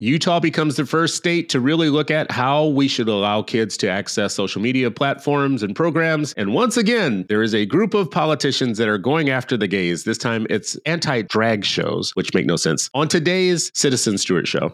Utah becomes the first state to really look at how we should allow kids to access social media platforms and programs. And once again, there is a group of politicians that are going after the gays. This time it's anti drag shows, which make no sense. On today's Citizen Stewart Show.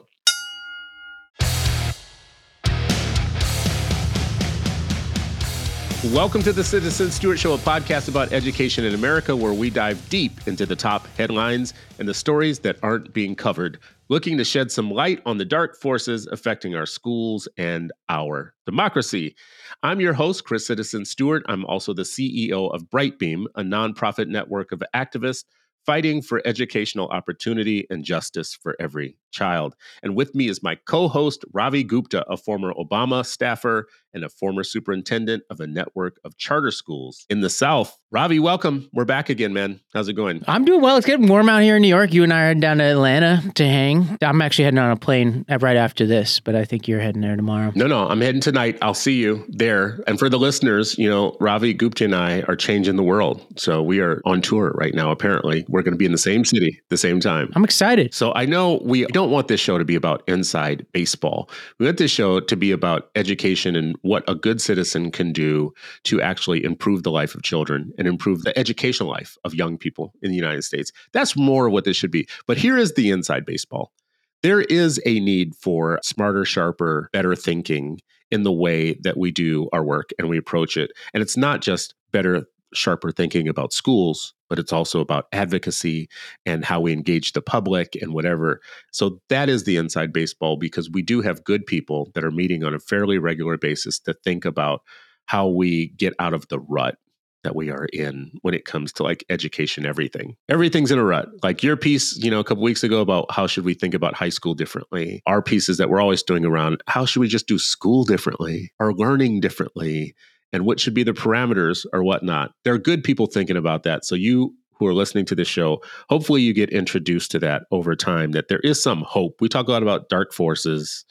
Welcome to the Citizen Stewart Show, a podcast about education in America, where we dive deep into the top headlines and the stories that aren't being covered, looking to shed some light on the dark forces affecting our schools and our democracy. I'm your host, Chris Citizen Stewart. I'm also the CEO of Brightbeam, a nonprofit network of activists fighting for educational opportunity and justice for every child. And with me is my co host, Ravi Gupta, a former Obama staffer and a former superintendent of a network of charter schools in the South. Ravi, welcome. We're back again, man. How's it going? I'm doing well. It's getting warm out here in New York. You and I are down to Atlanta to hang. I'm actually heading on a plane right after this, but I think you're heading there tomorrow. No, no, I'm heading tonight. I'll see you there. And for the listeners, you know, Ravi Gupta and I are changing the world. So we are on tour right now, apparently. We're going to be in the same city the same time. I'm excited. So I know we don't want this show to be about inside baseball. We want this show to be about education and what a good citizen can do to actually improve the life of children and improve the educational life of young people in the United States. That's more what this should be. But here is the inside baseball. There is a need for smarter, sharper, better thinking in the way that we do our work and we approach it. And it's not just better sharper thinking about schools, but it's also about advocacy and how we engage the public and whatever. So that is the inside baseball because we do have good people that are meeting on a fairly regular basis to think about how we get out of the rut that we are in when it comes to like education everything everything's in a rut like your piece you know a couple weeks ago about how should we think about high school differently our pieces that we're always doing around how should we just do school differently or learning differently and what should be the parameters or whatnot. There are good people thinking about that. So you who are listening to this show, hopefully you get introduced to that over time, that there is some hope. We talk a lot about dark forces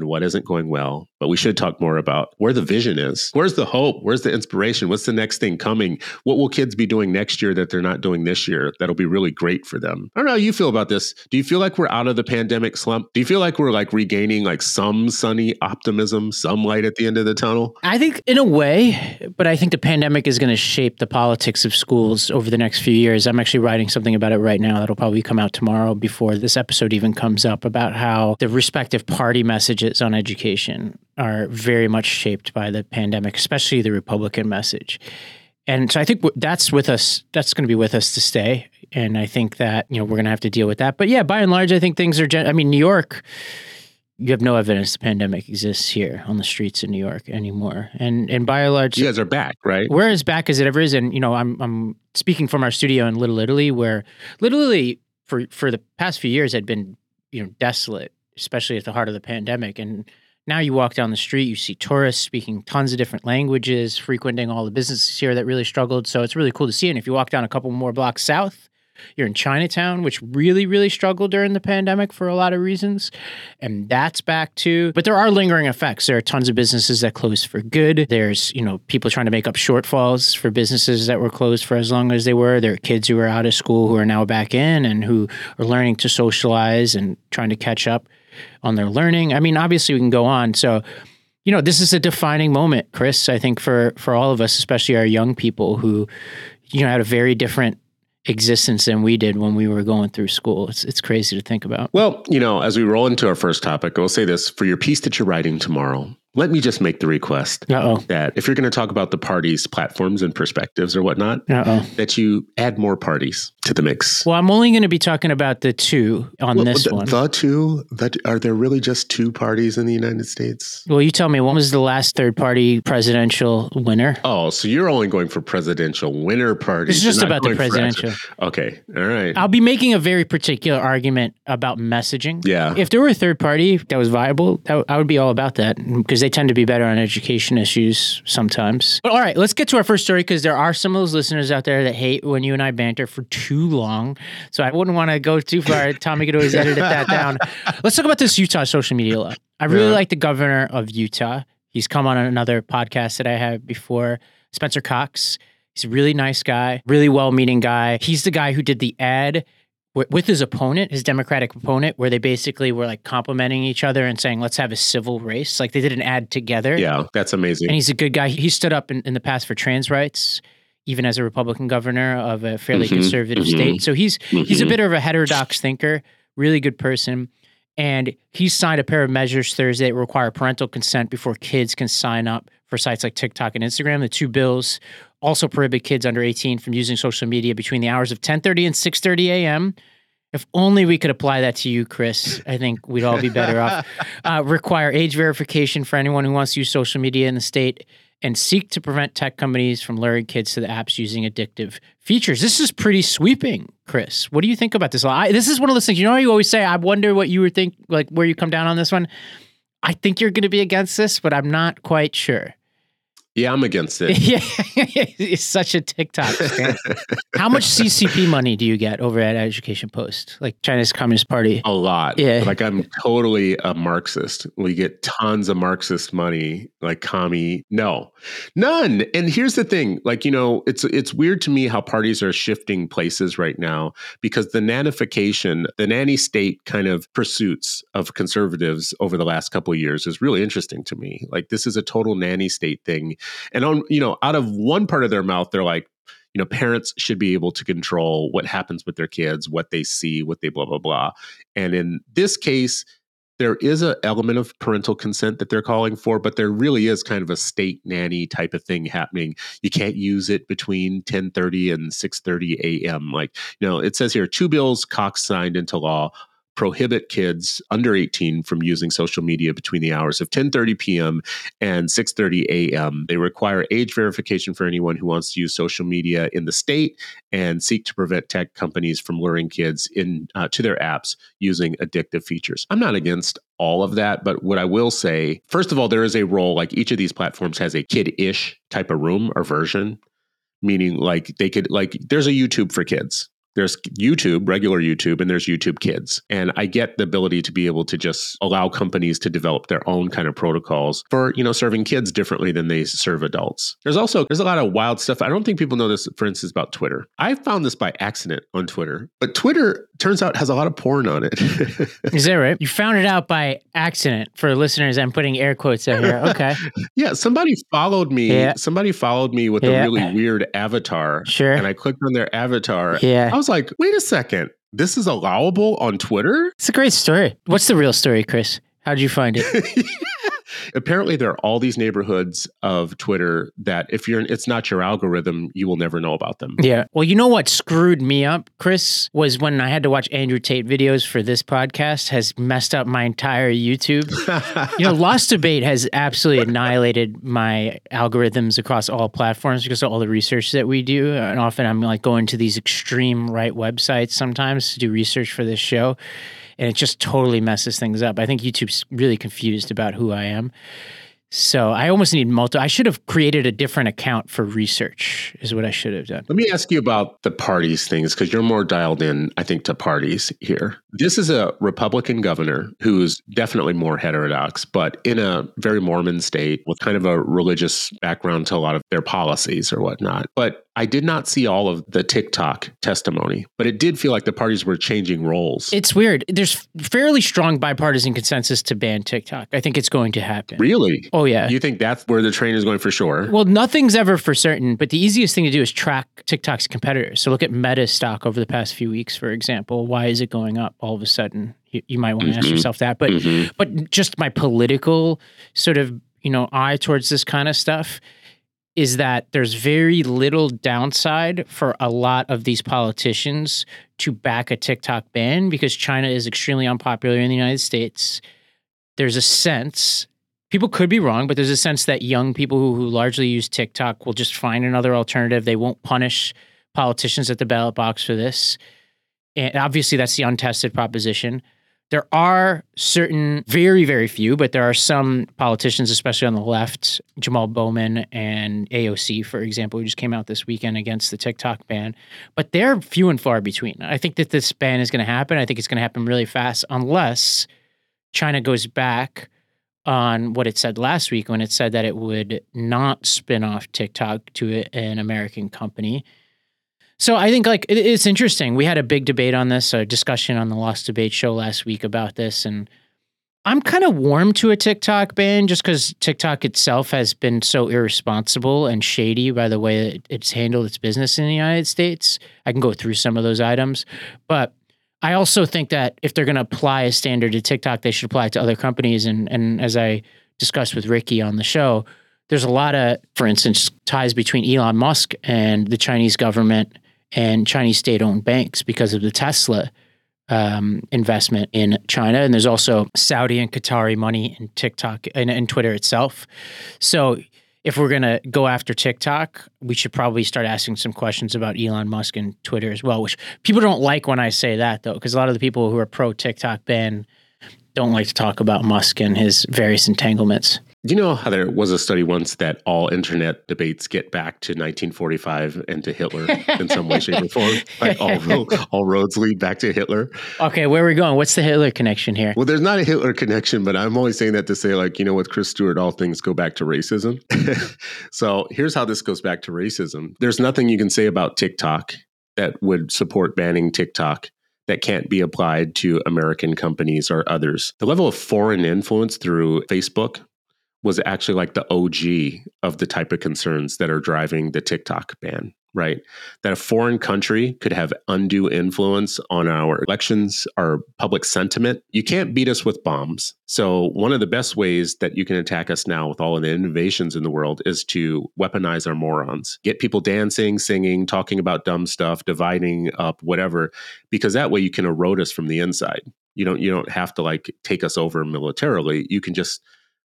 and what isn't going well. But we should talk more about where the vision is. Where's the hope? Where's the inspiration? What's the next thing coming? What will kids be doing next year that they're not doing this year that'll be really great for them? I don't know how you feel about this. Do you feel like we're out of the pandemic slump? Do you feel like we're like regaining like some sunny optimism, some light at the end of the tunnel? I think in a way, but I think the pandemic is going to shape the politics of schools over the next few years. I'm actually writing something about it right now that'll probably come out tomorrow before this episode even comes up about how the respective party messages on education are very much shaped by the pandemic, especially the Republican message. And so I think that's with us. That's going to be with us to stay. And I think that you know we're going to have to deal with that. But yeah, by and large, I think things are. Gen- I mean, New York. You have no evidence the pandemic exists here on the streets in New York anymore. And and by and large, you guys are back, right? We're as back as it ever is. And you know, I'm I'm speaking from our studio in Little Italy, where Little Italy for for the past few years had been you know desolate, especially at the heart of the pandemic. And now you walk down the street, you see tourists speaking tons of different languages, frequenting all the businesses here that really struggled. So it's really cool to see. And if you walk down a couple more blocks south, you're in Chinatown, which really, really struggled during the pandemic for a lot of reasons. And that's back too. But there are lingering effects. There are tons of businesses that closed for good. There's, you know, people trying to make up shortfalls for businesses that were closed for as long as they were. There are kids who are out of school who are now back in and who are learning to socialize and trying to catch up on their learning. I mean, obviously we can go on. So, you know, this is a defining moment, Chris, I think for for all of us, especially our young people who you know had a very different existence than we did when we were going through school. It's it's crazy to think about. Well, you know, as we roll into our first topic, I'll say this for your piece that you're writing tomorrow let me just make the request Uh-oh. that if you're going to talk about the parties, platforms, and perspectives or whatnot, Uh-oh. that you add more parties to the mix. Well, I'm only going to be talking about the two on well, this the, one. The two? That are there really just two parties in the United States? Well, you tell me. When was the last third party presidential winner? Oh, so you're only going for presidential winner parties? It's just about the presidential. Okay, all right. I'll be making a very particular argument about messaging. Yeah. If there were a third party that was viable, I would be all about that because they tend to be better on education issues sometimes. But all right, let's get to our first story because there are some of those listeners out there that hate when you and I banter for too long. So I wouldn't want to go too far. Tommy could always edit that down. Let's talk about this Utah social media law. I really yeah. like the governor of Utah. He's come on another podcast that I had before, Spencer Cox. He's a really nice guy, really well meaning guy. He's the guy who did the ad with his opponent, his Democratic opponent, where they basically were like complimenting each other and saying, let's have a civil race. Like they did an ad together. Yeah, that's amazing. And he's a good guy. He stood up in, in the past for trans rights, even as a Republican governor of a fairly Mhm, conservative mhm, state. So he's he's a Mhm. bit of a heterodox thinker, really good person. And he signed a pair of measures Thursday that require parental consent before kids can sign up for sites like TikTok and Instagram. The two bills also prohibit kids under 18 from using social media between the hours of 10:30 and 6:30 a.m. If only we could apply that to you, Chris. I think we'd all be better off. Uh, require age verification for anyone who wants to use social media in the state, and seek to prevent tech companies from luring kids to the apps using addictive features. This is pretty sweeping, Chris. What do you think about this? I, this is one of those things. You know how you always say, "I wonder what you would think, like where you come down on this one." I think you're going to be against this, but I'm not quite sure. Yeah, I'm against it. yeah, it's such a TikTok. How much CCP money do you get over at Education Post, like China's Communist Party? A lot. Yeah. Like I'm totally a Marxist. We get tons of Marxist money, like commie. No, none. And here's the thing: like you know, it's it's weird to me how parties are shifting places right now because the nanification, the nanny state kind of pursuits of conservatives over the last couple of years is really interesting to me. Like this is a total nanny state thing, and on you know, out of one part of their mouth, they're like you know parents should be able to control what happens with their kids what they see what they blah blah blah. And in this case there is an element of parental consent that they're calling for but there really is kind of a state nanny type of thing happening. You can't use it between 10:30 and 6:30 a.m. like you know it says here two bills cox signed into law prohibit kids under 18 from using social media between the hours of 10:30 p.m. and 6:30 a.m. They require age verification for anyone who wants to use social media in the state and seek to prevent tech companies from luring kids in uh, to their apps using addictive features. I'm not against all of that, but what I will say, first of all, there is a role like each of these platforms has a kid-ish type of room or version, meaning like they could like there's a YouTube for kids. There's YouTube, regular YouTube, and there's YouTube Kids. And I get the ability to be able to just allow companies to develop their own kind of protocols for, you know, serving kids differently than they serve adults. There's also there's a lot of wild stuff. I don't think people know this, for instance, about Twitter. I found this by accident on Twitter, but Twitter turns out has a lot of porn on it. Is that right? You found it out by accident for listeners. I'm putting air quotes out here. Okay. yeah, somebody followed me. Yeah. Somebody followed me with Yeah. a really weird avatar. Sure. And I clicked on their avatar. Yeah. I was like, wait a second. This is allowable on Twitter? It's a great story. What's the real story, Chris? How did you find it? Apparently, there are all these neighborhoods of Twitter that if you're, it's not your algorithm, you will never know about them. Yeah. Well, you know what screwed me up, Chris, was when I had to watch Andrew Tate videos for this podcast has messed up my entire YouTube. You know, Lost Debate has absolutely annihilated my algorithms across all platforms because of all the research that we do. And often I'm like going to these extreme right websites sometimes to do research for this show. And it just totally messes things up. I think YouTube's really confused about who I am. So I almost need multi. I should have created a different account for research, is what I should have done. Let me ask you about the parties things because you're more dialed in, I think, to parties here. This is a Republican governor who's definitely more heterodox, but in a very Mormon state with kind of a religious background to a lot of their policies or whatnot. But I did not see all of the TikTok testimony, but it did feel like the parties were changing roles. It's weird. There's fairly strong bipartisan consensus to ban TikTok. I think it's going to happen. really? Oh yeah. You think that's where the train is going for sure? well, nothing's ever for certain, but the easiest thing to do is track TikTok's competitors. So look at Meta stock over the past few weeks, for example. Why is it going up all of a sudden? You, you might want to ask Mhm. yourself that. But Mhm. but just my political sort of you know eye towards this kind of stuff is that there's very little downside for a lot of these politicians to back a TikTok ban because China is extremely unpopular in the United States. There's a sense, people could be wrong, but there's a sense that young people who, who largely use TikTok will just find another alternative. They won't punish politicians at the ballot box for this. And obviously, that's the untested proposition. There are certain, very, very few, but there are some politicians, especially on the left, Jamal Bowman and AOC, for example, who just came out this weekend against the TikTok ban. But they're few and far between. I think that this ban is going to happen. I think it's going to happen really fast unless China goes back on what it said last week when it said that it would not spin off TikTok to an American company. So I think like it's interesting. We had a big debate on this, a discussion on the Lost Debate show last week about this, and I'm kind of warm to a TikTok ban just because TikTok itself has been so irresponsible and shady by the way it's handled its business in the United States. I can go through some of those items, but I also think that if they're going to apply a standard to TikTok, they should apply it to other companies. And and as I discussed with Ricky on the show, there's a lot of, for instance, ties between Elon Musk and the Chinese government and Chinese state-owned banks because of the Tesla um, investment in China, and there's also Saudi and Qatari money in TikTok and, and Twitter itself. So if we're going to go after TikTok, we should probably start asking some questions about Elon Musk and Twitter as well, which people don't like when I say that, though, because a lot of the people who are pro TikTok ban don't like to talk about Musk and his various entanglements. Do you know how there was a study once that all internet debates get back to 1945 and to Hitler in some way, shape, or form? Like all, all roads lead back to Hitler. Okay, where are we going? What's the Hitler connection here? Well, there's not a Hitler connection, but I'm only saying that to say, like, you know, with Chris Stewart, all things go back to racism. so here's how this goes back to racism. There's nothing you can say about TikTok that would support banning TikTok that can't be applied to American companies or others. The level of foreign influence through Facebook was actually like the OG of the type of concerns that are driving the TikTok ban, right? That a foreign country could have undue influence on our elections, our public sentiment. You can't beat us with bombs. So, one of the best ways that you can attack us now with all of the innovations in the world is to weaponize our morons, get people dancing, singing, talking about dumb stuff, dividing up, whatever, because that way you can erode us from the inside. You don't you don't have to like take us over militarily. You can just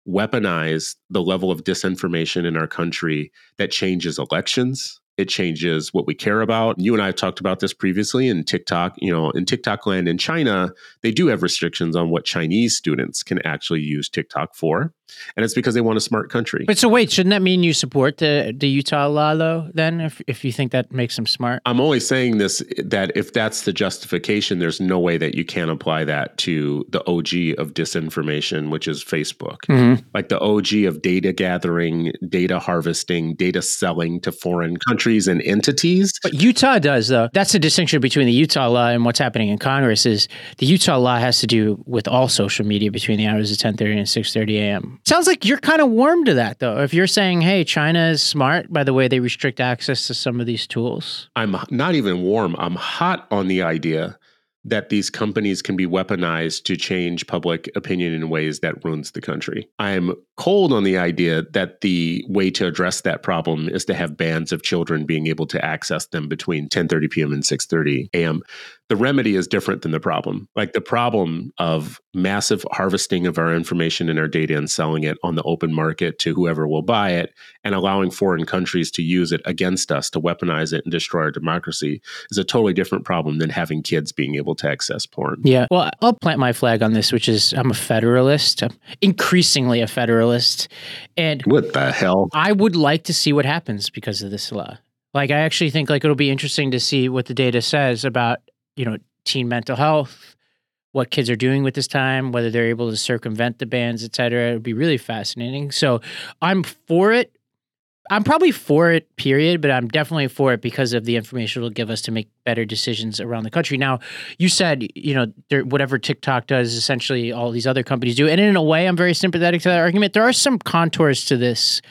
weaponize the level of disinformation in our country that changes elections it changes what we care about. You and I have talked about this previously in TikTok. You know, in TikTok land in China, they do have restrictions on what Chinese students can actually use TikTok for. And it's because they want a smart country. But so wait, shouldn't that mean you support the, the Utah law though, then, if, if you think that makes them smart? I'm only saying this that if that's the justification, there's no way that you can apply that to the OG of disinformation, which is Facebook. Mm-hmm. Like the OG of data gathering, data harvesting, data selling to foreign countries countries and entities. But Utah does, though. That's the distinction between the Utah law and what's happening in Congress. Is the Utah law has to do with all social media between the hours of ten thirty and six thirty a.m. Sounds like you're kind of warm to that, though. If you're saying, "Hey, China is smart by the way they restrict access to some of these tools," I'm not even warm. I'm hot on the idea that these companies can be weaponized to change public opinion in ways that ruins the country. I'm cold on the idea that the way to address that problem is to have bands of children being able to access them between 10:30 p.m. and 6:30 a.m. The remedy is different than the problem. Like the problem of massive harvesting of our information and our data and selling it on the open market to whoever will buy it and allowing foreign countries to use it against us to weaponize it and destroy our democracy is a totally different problem than having kids being able to access porn. Yeah. Well, I'll plant my flag on this, which is I'm a federalist, I'm increasingly a federalist. And what the hell? I would like to see what happens because of this law. Like, I actually think like it'll be interesting to see what the data says about, you know, teen mental health, what kids are doing with this time, whether they're able to circumvent the bans, et cetera. It would be really fascinating. So I'm for it. I'm probably for it, period, but I'm definitely for it because of the information it'll give us to make better decisions around the country. Now, you said, you know, there, whatever TikTok does, essentially all these other companies do. And in a way, I'm very sympathetic to that argument. There are some contours to this,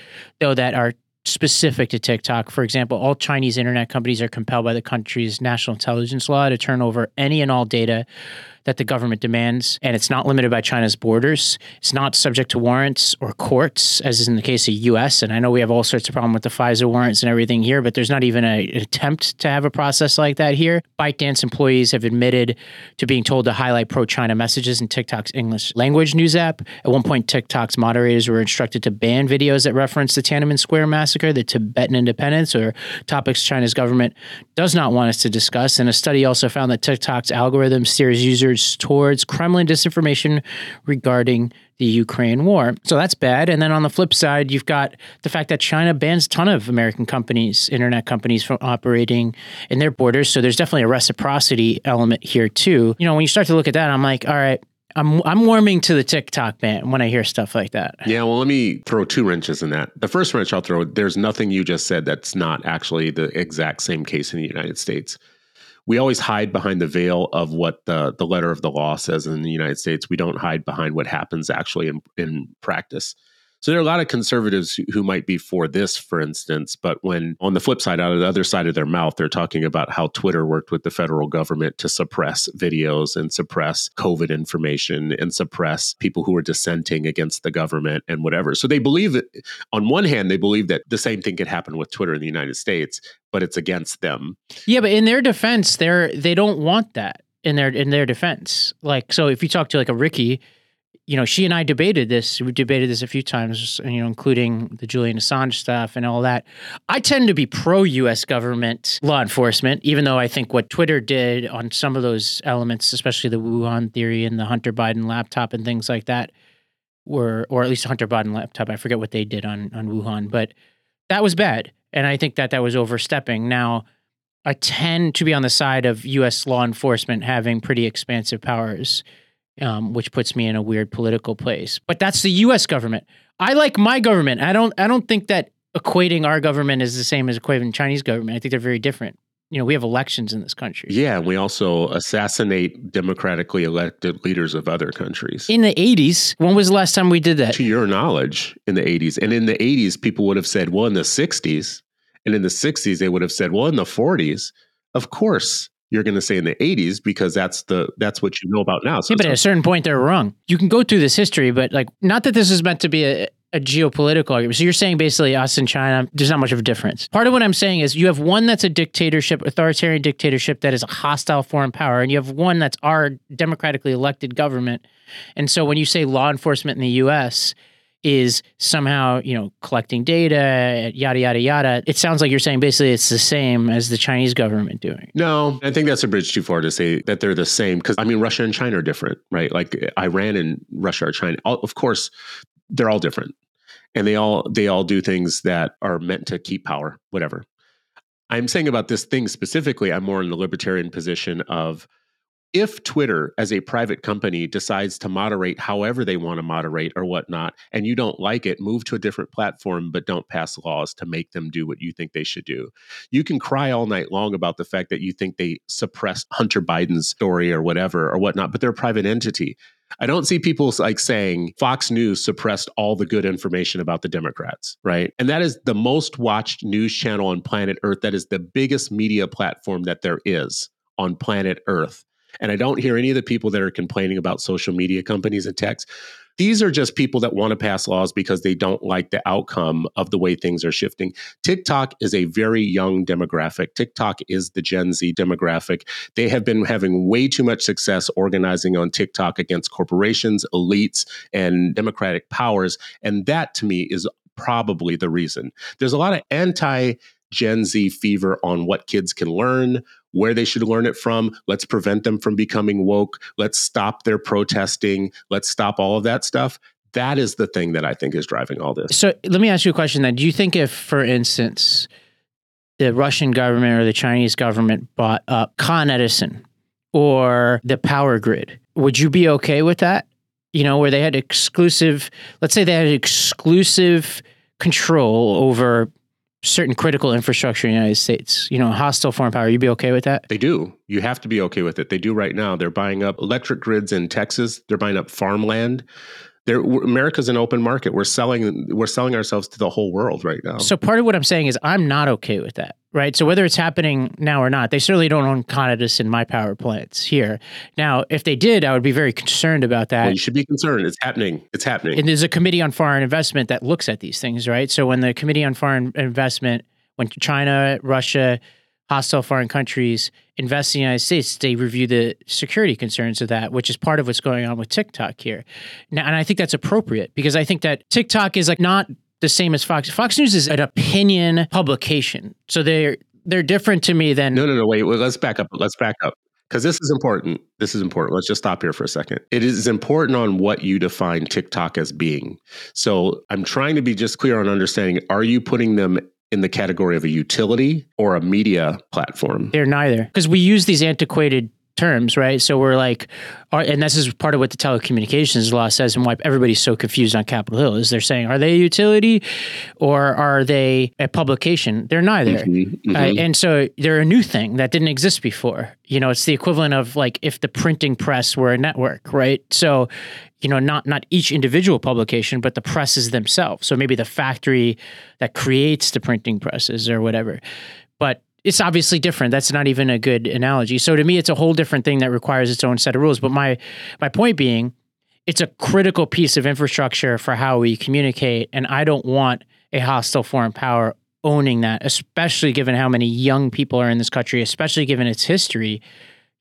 though, that are specific to TikTok. For example, all Chinese internet companies are compelled by the country's national intelligence law to turn over any and all data that the government demands, and it's not limited by China's borders. It's not subject to warrants or courts, as is in the case of U.S. And I know we have all sorts of problem with the FISA warrants and everything here, but there's not even a, an attempt to have a process like that here. ByteDance employees have admitted to being told to highlight pro-China messages in TikTok's English language news app. At one point, TikTok's moderators were instructed to ban videos that reference the Tiananmen Square massacre, the Tibetan independence, or topics China's government does not want us to discuss. And a study also found that TikTok's algorithm steers users towards Kremlin disinformation regarding the Ukraine war. So that's bad. And then on the flip side, you've got the fact that China bans a ton of American companies, internet companies from operating in their borders. So there's definitely a reciprocity element here too. You know, when you start to look at that, I'm like, all right, I'm I'm warming to the TikTok ban when I hear stuff like that. Yeah, well, let me throw two wrenches in that. The first wrench I'll throw, there's nothing you just said that's not actually the exact same case in the United States. We always hide behind the veil of what the, the letter of the law says in the United States. We don't hide behind what happens actually in, in practice. So there are a lot of conservatives who might be for this, for instance, but when on the flip side, out of the other side of their mouth, they're talking about how Twitter worked with the federal government to suppress videos and suppress COVID information and suppress people who are dissenting against the government and whatever. So they believe that, on one hand, they believe that the same thing could happen with Twitter in the United States, but it's against them. Yeah, but in their defense, they're they don't want that in their in their defense. Like, so if you talk to like a Ricky you know, she and I debated this. We debated this a few times, you know, including the Julian Assange stuff and all that. I tend to be pro US government law enforcement, even though I think what Twitter did on some of those elements, especially the Wuhan theory and the Hunter Biden laptop and things like that, were, or at least Hunter Biden laptop. I forget what they did on, on Wuhan, but that was bad. And I think that that was overstepping. Now, I tend to be on the side of US law enforcement having pretty expansive powers um, which puts me in a weird political place. But that's the U.S. government. I like my government. I don't. I don't think that equating our government is the same as equating Chinese government. I think they're very different. You know, we have elections in this country. Yeah, we also assassinate democratically elected leaders of other countries. In the 80s, when was the last time we did that? To your knowledge, in the 80s. And in the 80s, people would have said, well, in the 60s. And in the 60s, they would have said, well, in the 40s. Of course, you're going to say in the 80s because that's the that's what you know about now. So yeah, but at a certain point they're wrong. You can go through this history, but like not that this is meant to be a, a geopolitical argument. So you're saying basically us and China, there's not much of a difference. Part of what I'm saying is you have one that's a dictatorship, authoritarian dictatorship that is a hostile foreign power, and you have one that's our democratically elected government. And so when you say law enforcement in the US, is somehow you know collecting data yada yada yada. It sounds like you're saying basically it's the same as the chinese government doing. No i think that's a bridge too far to say that they're the same because i mean russia and china are different right? Like iran and russia are china all, of course they're all different. And they all they all do things that are meant to keep power whatever. I'm saying about this thing specifically i'm more in the libertarian position of if Twitter, as a private company, decides to moderate however they want to moderate or whatnot, and you don't like it, move to a different platform, but don't pass laws to make them do what you think they should do. You can cry all night long about the fact that you think they suppressed Hunter Biden's story or whatever or whatnot, but they're a private entity. I don't see people like saying Fox News suppressed all the good information about the Democrats, right? And that is the most watched news channel on planet Earth. That is the biggest media platform that there is on planet Earth. And I don't hear any of the people that are complaining about social media companies and techs. These are just people that want to pass laws because they don't like the outcome of the way things are shifting. TikTok is a very young demographic. TikTok is the Gen Z demographic. They have been having way too much success organizing on TikTok against corporations, elites, and democratic powers. And that to me is probably the reason. There's a lot of anti Gen Z fever on what kids can learn, where they should learn it from. Let's prevent them from becoming woke. Let's stop their protesting. Let's stop all of that stuff. That is the thing that I think is driving all this. So let me ask you a question then. Do you think if, for instance, the Russian government or the Chinese government bought up Con Edison or the power grid, would you be okay with that? You know, where they had exclusive, let's say they had exclusive control over certain critical infrastructure in the United States, you know, hostile foreign power, you'd be okay with that? They do. You have to be okay with it. They do right now. They're buying up electric grids in Texas. They're buying up farmland. They're, America's an open market. We're selling we're selling ourselves to the whole world right now. So part of what I'm saying is I'm not okay with that right? So whether it's happening now or not, they certainly don't own Con Edison my power plants here. Now, if they did, I would be very concerned about that. Well, you should be concerned. It's happening. It's happening. And there's a committee on foreign investment that looks at these things, right? So when the committee on foreign investment, when China, Russia, hostile foreign countries invest in the United States, they review the security concerns of that, which is part of what's going on with TikTok here. Now, and I think that's appropriate because I think that TikTok is like not the same as Fox. Fox News is an opinion publication, so they're they're different to me than no, no, no. Wait, wait let's back up. Let's back up because this is important. This is important. Let's just stop here for a second. It is important on what you define TikTok as being. So I'm trying to be just clear on understanding. Are you putting them in the category of a utility or a media platform? They're neither because we use these antiquated terms, right? So we're like, and this is part of what the telecommunications law says and why everybody's so confused on Capitol Hill is they're saying, are they a utility or are they a publication? They're neither. Mm-hmm, mm-hmm. Uh, and so they're a new thing that didn't exist before. You know, it's the equivalent of like if the printing press were a network, right? So, you know, not not each individual publication, but the presses themselves. So maybe the factory that creates the printing presses or whatever. But it's obviously different. That's not even a good analogy. So to me, it's a whole different thing that requires its own set of rules. But my my point being, it's a critical piece of infrastructure for how we communicate, and I don't want a hostile foreign power owning that, especially given how many young people are in this country, especially given its history,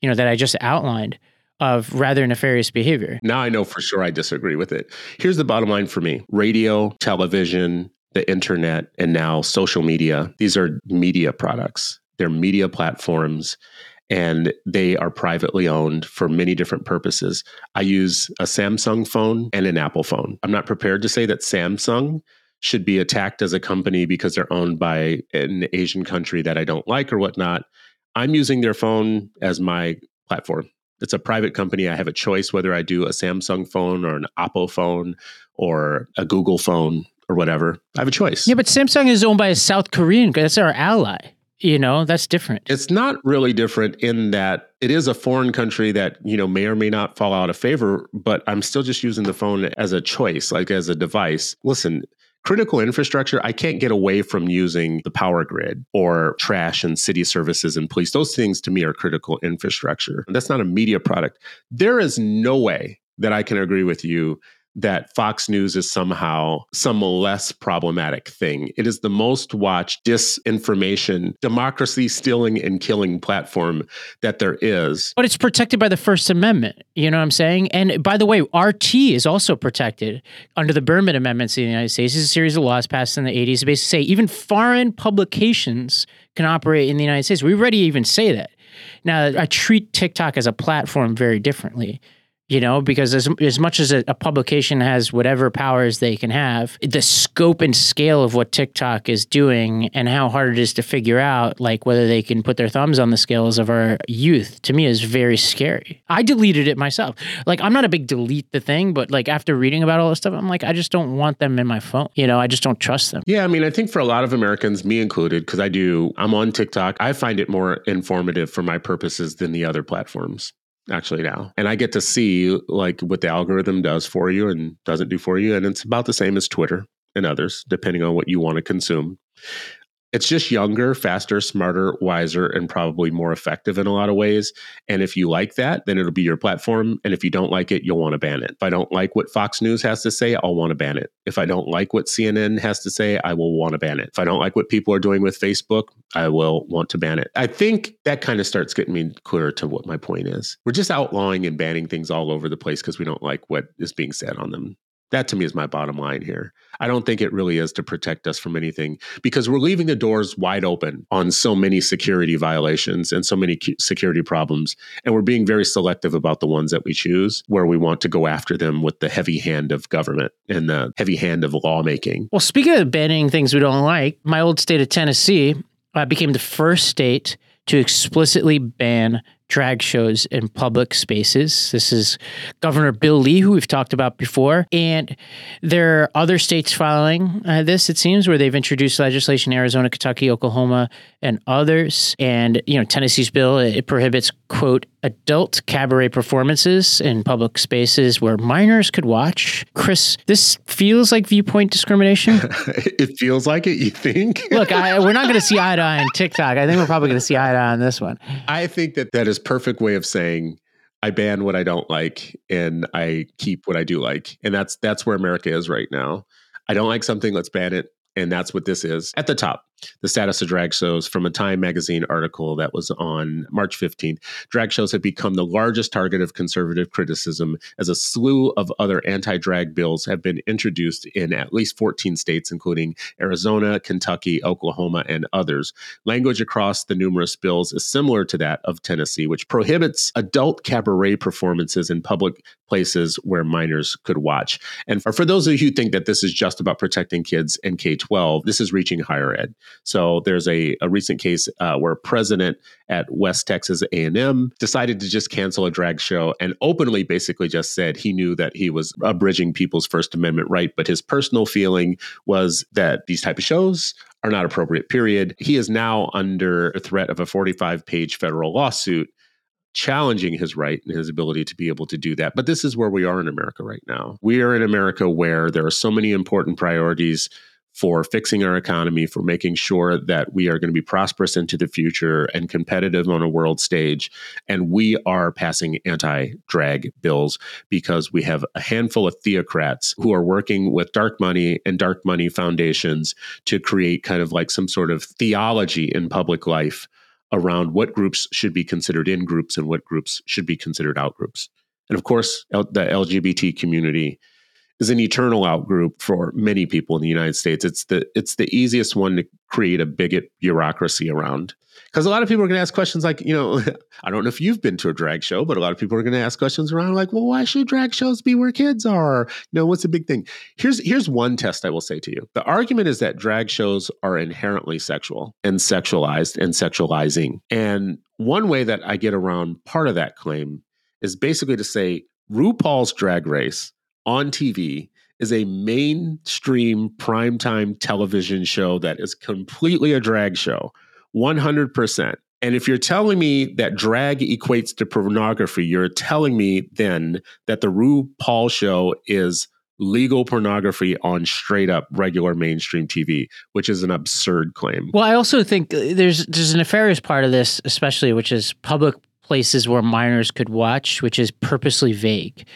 you know, that I just outlined of rather nefarious behavior. Now I know for sure I disagree with it. Here's the bottom line for me radio, television, the internet, and now social media. These are media products, they're media platforms. And they are privately owned for many different purposes. I use a Samsung phone and an Apple phone. I'm not prepared to say that Samsung should be attacked as a company because they're owned by an Asian country that I don't like or whatnot. I'm using their phone as my platform. It's a private company. I have a choice whether I do a Samsung phone or an Oppo phone or a Google phone or whatever. I have a choice. Yeah, but Samsung is owned by a South Korean. That's our ally. You know, that's different. It's not really different in that it is a foreign country that, you know, may or may not fall out of favor, but I'm still just using the phone as a choice, like as a device. Listen, critical infrastructure, I can't get away from using the power grid or trash and city services and police. Those things to me are critical infrastructure. That's not a media product. There is no way that I can agree with you that Fox News is somehow some less problematic thing. It is the most watched disinformation, democracy stealing and killing platform that there is. But it's protected by the First Amendment. You know what I'm saying? And by the way, RT is also protected under the Berman Amendments in the United States. It's a series of laws passed in the 80s to basically say even foreign publications can operate in the United States. We already even say that. Now, I treat TikTok as a platform very differently you know because as, as much as a, a, publication has whatever powers they can have the scope and scale of what tiktok is doing and how hard it is to figure out like whether they can put their thumbs on the scales of our youth to me is very scary. I deleted it myself. Like i'm not a big delete the thing but like after reading about all this stuff i'm like i just don't want them in my phone. You know i just don't trust them. Yeah i mean i think for a lot of americans me included because i do i'm on tiktok i find it more informative for my purposes than the other platforms actually now. And I get to see like what the algorithm does for you and doesn't do for you. And it's about the same as Twitter and others, depending on what you want to consume it's just younger, faster, smarter, wiser, and probably more effective in a lot of ways. And if you like that, then it'll be your platform. And if you don't like it, you'll want to ban it. If I don't like what Fox News has to say, I'll want to ban it. If I don't like what CNN has to say, I will want to ban it. If I don't like what people are doing with Facebook, I will want to ban it. I think that kind of starts getting me clearer to what my point is. We're just outlawing and banning things all over the place because we don't like what is being said on them. That to me is my bottom line here. I don't think it really is to protect us from anything because we're leaving the doors wide open on so many security violations and so many security problems. And we're being very selective about the ones that we choose, where we want to go after them with the heavy hand of government and the heavy hand of lawmaking. Well, speaking of banning things we don't like, my old state of Tennessee uh, became the first state to explicitly ban drag shows in public spaces. This is Governor Bill Lee, who we've talked about before. And there are other states following uh, this, it seems, where they've introduced legislation Arizona, Kentucky, Oklahoma, and others. And, you know, Tennessee's bill, it prohibits, quote, adult cabaret performances in public spaces where minors could watch. Chris, this feels like viewpoint discrimination. it feels like it, you think? Look, I, we're not going to see eye to eye on TikTok. I think we're probably going to see eye to eye on this one. I think that that is perfect way of saying I ban what I don't like and I keep what I do like. And that's that's where America is right now. I don't like something, let's ban it. And that's what this is. At the top, the status of drag shows from a Time magazine article that was on March 15th. Drag shows have become the largest target of conservative criticism as a slew of other anti drag bills have been introduced in at least 14 states, including Arizona, Kentucky, Oklahoma, and others. Language across the numerous bills is similar to that of Tennessee, which prohibits adult cabaret performances in public places where minors could watch. And for those of you who think that this is just about protecting kids in K 12, this is reaching higher ed. So there's a, a recent case uh, where a president at West Texas A&M decided to just cancel a drag show and openly basically just said he knew that he was abridging people's First Amendment right, but his personal feeling was that these type of shows are not appropriate, period. He is now under a threat of a 45 page federal lawsuit challenging his right and his ability to be able to do that. But this is where we are in America right now. We are in America where there are so many important priorities for fixing our economy, for making sure that we are going to be prosperous into the future and competitive on a world stage. And we are passing anti drag bills because we have a handful of theocrats who are working with dark money and dark money foundations to create kind of like some sort of theology in public life around what groups should be considered in groups and what groups should be considered out groups. And of course, the LGBT community is an eternal outgroup for many people in the United States. It's the it's the easiest one to create a bigot bureaucracy around. Because a lot of people are going to ask questions like, you know, I don't know if you've been to a drag show, but a lot of people are going to ask questions around like, well, why should drag shows be where kids are? You know, what's the big thing? Here's here's one test I will say to you. The argument is that drag shows are inherently sexual and sexualized and sexualizing. And one way that I get around part of that claim is basically to say RuPaul's Drag Race on TV is a mainstream primetime television show that is completely a drag show, 100%. And if you're telling me that drag equates to pornography, you're telling me then that the RuPaul show is legal pornography on straight up regular mainstream TV, which is an absurd claim. Well, I also think uh, there's there's a nefarious part of this, especially which is public places where minors could watch, which is purposely vague.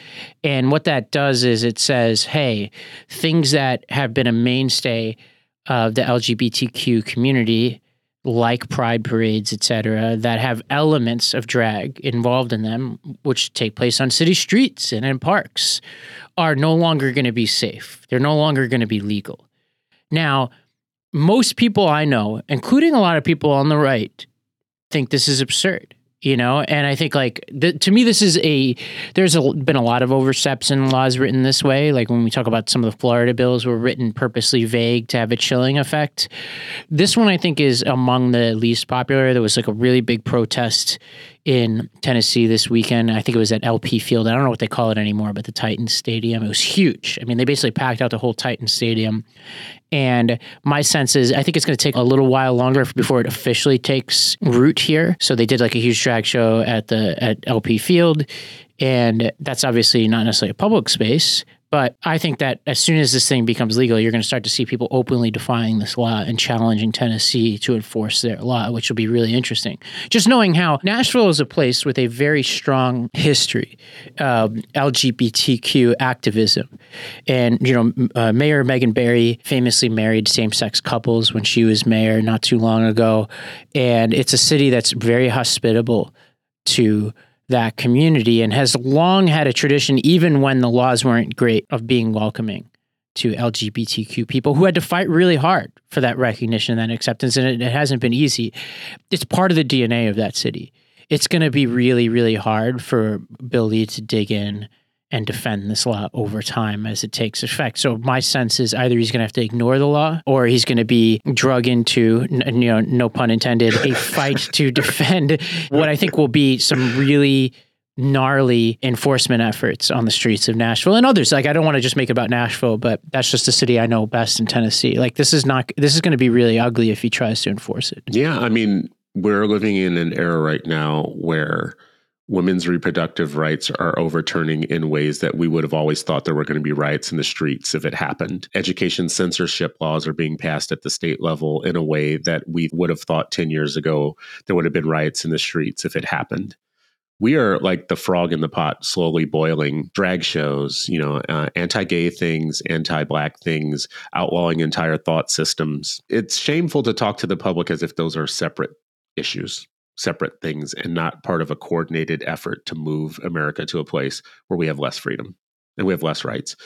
And what that does is it says, hey, things that have been a mainstay of the LGBTQ community, like pride parades, etc., that have elements of drag involved in them, which take place on city streets and in parks, are no longer going to be safe. They're no longer going to be legal. Now, most people I know, including a lot of people on the right, think this is absurd you know? And i think like to me this is a there's a, been a lot of oversteps in laws written this way. Like when we talk about some of the florida bills were written purposely vague to have a chilling effect. This one i think is among the least popular. There was like a really big protest in Tennessee this weekend. I think it was at LP Field. I don't know what they call it anymore, but the Titans Stadium. It was huge. I mean, they basically packed out the whole Titans Stadium. And my sense is, I think it's going to take a little while longer before it officially takes root here. So they did like a huge drag show at the at LP Field, and that's obviously not necessarily a public space, but I think that as soon as this thing becomes legal, you're going to start to see people openly defying this law and challenging Tennessee to enforce their law, which will be really interesting. Just knowing how Nashville is a place with a very strong history LGBTQ activism. And, you know, uh, Mayor Megan Barry famously married same sex couples when she was mayor not too long ago. And it's a city that's very hospitable to that community and has long had a tradition, even when the laws weren't great, of being welcoming to LGBTQ people who had to fight really hard for that recognition and that acceptance. And it, it hasn't been easy. It's part of the DNA of that city. It's going to be really, really hard for Bill Lee to dig in and defend this law over time as it takes effect. So my sense is either he's going to have to ignore the law or he's going to be drug into, you know, no pun intended, a fight to defend what I think will be some really gnarly enforcement efforts on the streets of Nashville and others. Like I don't want to just make it about Nashville, but that's just the city I know best in Tennessee. Like this is not this is going to be really ugly if he tries to enforce it. Yeah, I mean, we're living in an era right now where women's reproductive rights are overturning in ways that we would have always thought there were going to be riots in the streets if it happened. Education censorship laws are being passed at the state level in a way that we would have thought 10 years ago there would have been riots in the streets if it happened. We are like the frog in the pot, slowly boiling. Drag shows, you know, uh, anti gay things, anti black things, outlawing entire thought systems. It's shameful to talk to the public as if those are separate issues separate things and not part of a coordinated effort to move America to a place where we have less freedom and we have less rights.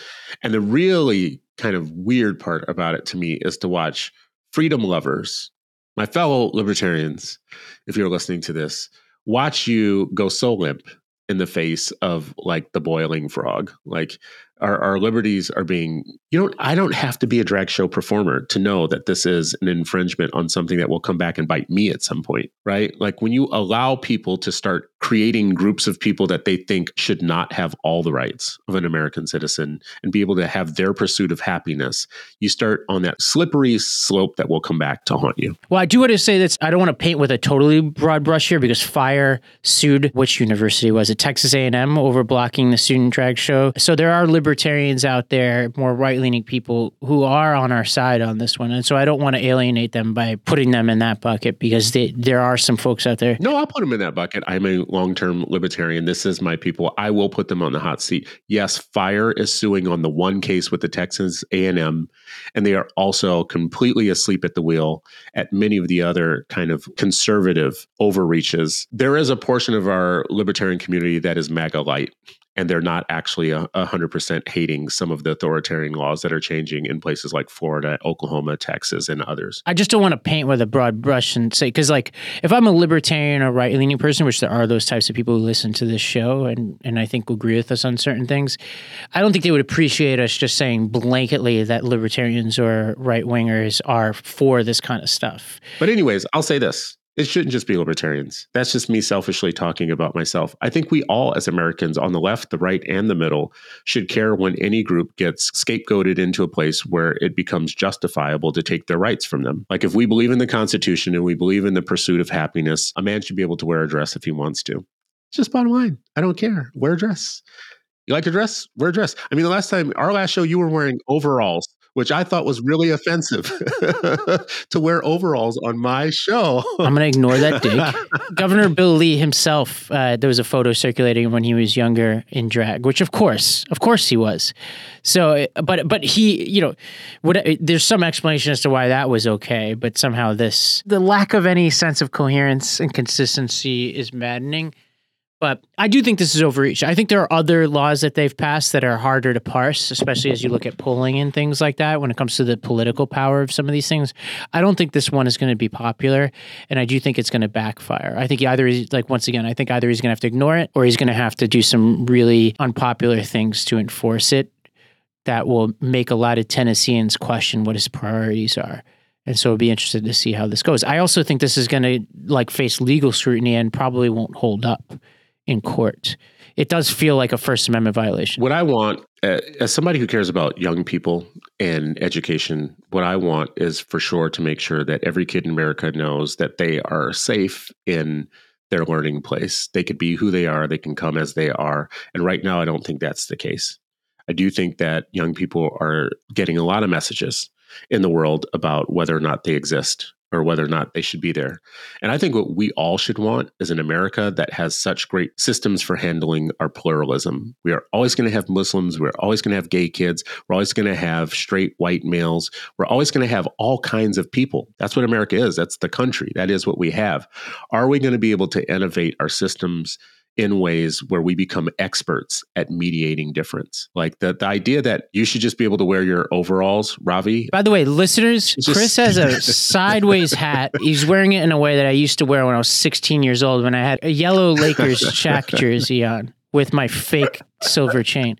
And the really kind of weird part about it to me is to watch freedom lovers, my fellow libertarians, if you're listening to this, watch you go so limp in the face of like the boiling frog. Like our, our liberties are being you know i don't have to be a drag show performer to know that this is an infringement on something that will come back and bite me at some point right? Like when you allow people to start creating groups of people that they think should not have all the rights of an american citizen and be able to have their pursuit of happiness you start on that slippery slope that will come back to haunt you. Well i do want to say that i don't want to paint with a totally broad brush here because fire sued which university was it texas a&m over blocking the student drag show. So there are libertarians out there, more right leaning people who are on our side on this one. And so I don't want to alienate them by putting them in that bucket because they, there are some folks out there. No, I'll put them in that bucket. I'm a long term libertarian. This is my people. I will put them on the hot seat. Yes, Fire is suing on the one case with the Texans A&M, and they are also completely asleep at the wheel at many of the other kind of conservative overreaches. There is a portion of our libertarian community that is MAGA light and they're not actually uh, a, hundred percent hating some of the authoritarian laws that are changing in places like Florida, Oklahoma, Texas, and others. I just don't want to paint with a broad brush and say because, like, if I'm a libertarian or right leaning person, which there are those types of people who listen to this show and and I think agree with us on certain things, I don't think they would appreciate us just saying blanketly that libertarians or right wingers are for this kind of stuff. But anyways, I'll say this: it shouldn't just be libertarians. That's just me selfishly talking about myself. I think we all, as Americans on the left, the right, and the middle, should care when any group gets scapegoated into a place where it becomes justifiable to take their rights from them. Like if we believe in the Constitution and we believe in the pursuit of happiness, a man should be able to wear a dress if he wants to. It's just bottom line. I don't care. Wear a dress. You like a dress? Wear a dress. I mean, the last time, our last show, you were wearing overalls which I thought was really offensive to wear overalls on my show. I'm going to ignore that dig. Governor Bill Lee himself, uh, there was a photo circulating when he was younger in drag, which of course, of course he was. So, but but he, you know, what, there's some explanation as to why that was okay, but somehow this, the lack of any sense of coherence and consistency is maddening. But I do think this is overreach. I think there are other laws that they've passed that are harder to parse, especially as you look at polling and things like that when it comes to the political power of some of these things. I don't think this one is going to be popular, and I do think it's going to backfire. I think either he's like once again, I think either he's going to have to ignore it or he's going to have to do some really unpopular things to enforce it that will make a lot of Tennesseans question what his priorities are. And so I'd be interested to see how this goes. I also think this is going to like face legal scrutiny and probably won't hold up in court. It does feel like a First Amendment violation. What I want, uh, as somebody who cares about young people and education, what I want is for sure to make sure that every kid in America knows that they are safe in their learning place. They could be who they are, they can come as they are. And right now, I don't think that's the case. I do think that young people are getting a lot of messages in the world about whether or not they exist or whether or not they should be there. And I think what we all should want is an America that has such great systems for handling our pluralism. We are always going to have Muslims, we're always going to have gay kids, we're always going to have straight white males, we're always going to have all kinds of people. That's what America is. That's the country. That is what we have. Are we going to be able to innovate our systems in ways where we become experts at mediating difference. Like the, the idea that you should just be able to wear your overalls, Ravi. By the way, listeners, just, Chris has a sideways hat. He's wearing it in a way that I used to wear when I was 16 years old when I had a yellow Lakers Shaq jersey on with my fake silver chain.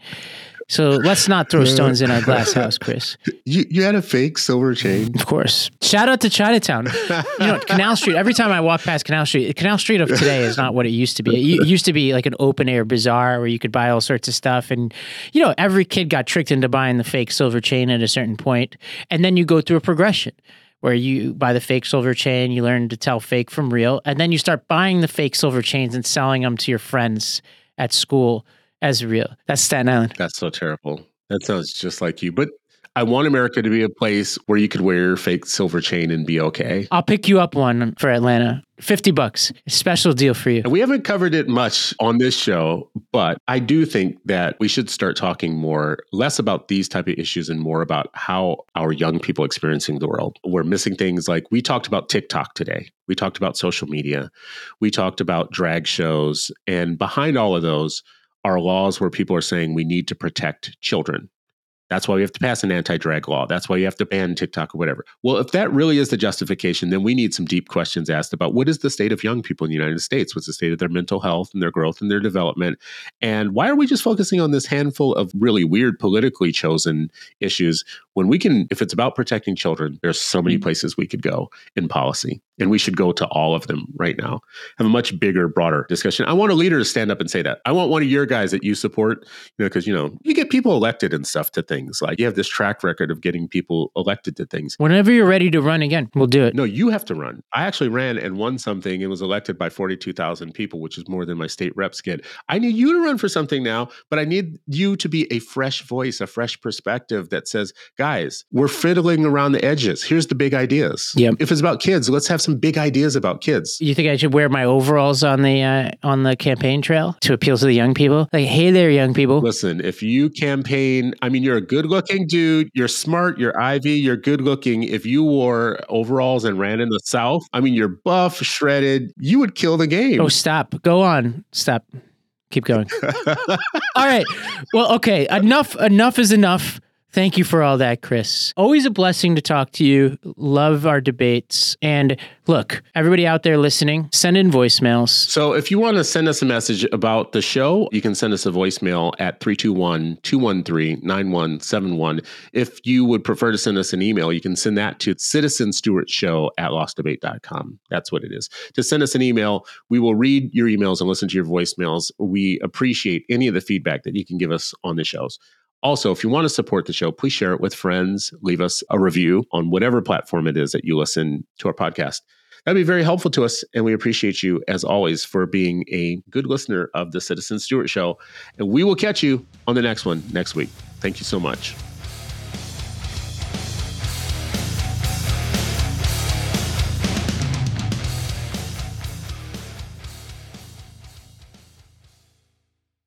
So let's not throw stones in our glass house, Chris. You you had a fake silver chain, of course. Shout out to Chinatown. you know, Canal Street. Every time I walk past Canal Street, Canal Street of today is not what it used to be. It used to be like an open air bazaar where you could buy all sorts of stuff, and you know, every kid got tricked into buying the fake silver chain at a certain point, and then you go through a progression where you buy the fake silver chain, you learn to tell fake from real, and then you start buying the fake silver chains and selling them to your friends at school as real. That's Staten Island. That's so terrible. That sounds just like you. But I want America to be a place where you could wear your fake silver chain and be okay. I'll pick you up one for Atlanta. 50 bucks. Special deal for you. And we haven't covered it much on this show, but I do think that we should start talking more less about these type of issues and more about how our young people experiencing the world. We're missing things like we talked about TikTok today. We talked about social media. We talked about drag shows and behind all of those are laws where people are saying we need to protect children. That's why we have to pass an anti drag law. That's why you have to ban TikTok or whatever. Well, if that really is the justification, then we need some deep questions asked about what is the state of young people in the United States? What's the state of their mental health and their growth and their development? And why are we just focusing on this handful of really weird politically chosen issues when we can, if it's about protecting children, there's so many mm-hmm. places we could go in policy. And we should go to all of them right now. Have a much bigger, broader discussion. I want a leader to stand up and say that. I want one of your guys that you support, you know, because you know, you get people elected and stuff to things. Like you have this track record of getting people elected to things. Whenever you're ready to run again, we'll do it. No, you have to run. I actually ran and won something and was elected by 42,000 people, which is more than my state reps get. I need you to run for something now, but I need you to be a fresh voice, a fresh perspective that says, guys, we're fiddling around the edges. Here's the big ideas. Yep. If it's about kids, let's have some big ideas about kids. You think I should wear my overalls on the uh, on the campaign trail to appeal to the young people? Like, hey there, young people. Listen, if you campaign, I mean, you're a good looking dude. You're smart. You're Ivy. You're good looking. If you wore overalls and ran in the South, I mean, you're buff, shredded. You would kill the game. Oh, stop. Go on. Stop. Keep going. All right. Well, okay. Enough. Enough is enough. Thank you for all that, Chris. Always a blessing to talk to you. Love our debates. And look, everybody out there listening, send in voicemails. So if you want to send us a message about the show, you can send us a voicemail at 321 213 9171. If you would prefer to send us an email, you can send that to citizenstewartshow at lostdebate.com. That's what it is. To send us an email, we will read your emails and listen to your voicemails. We appreciate any of the feedback that you can give us on the shows. Also, if you want to support the show, please share it with friends. Leave us a review on whatever platform it is that you listen to our podcast. That'd be very helpful to us. And we appreciate you, as always, for being a good listener of the Citizen Stewart Show. And we will catch you on the next one next week. Thank you so much.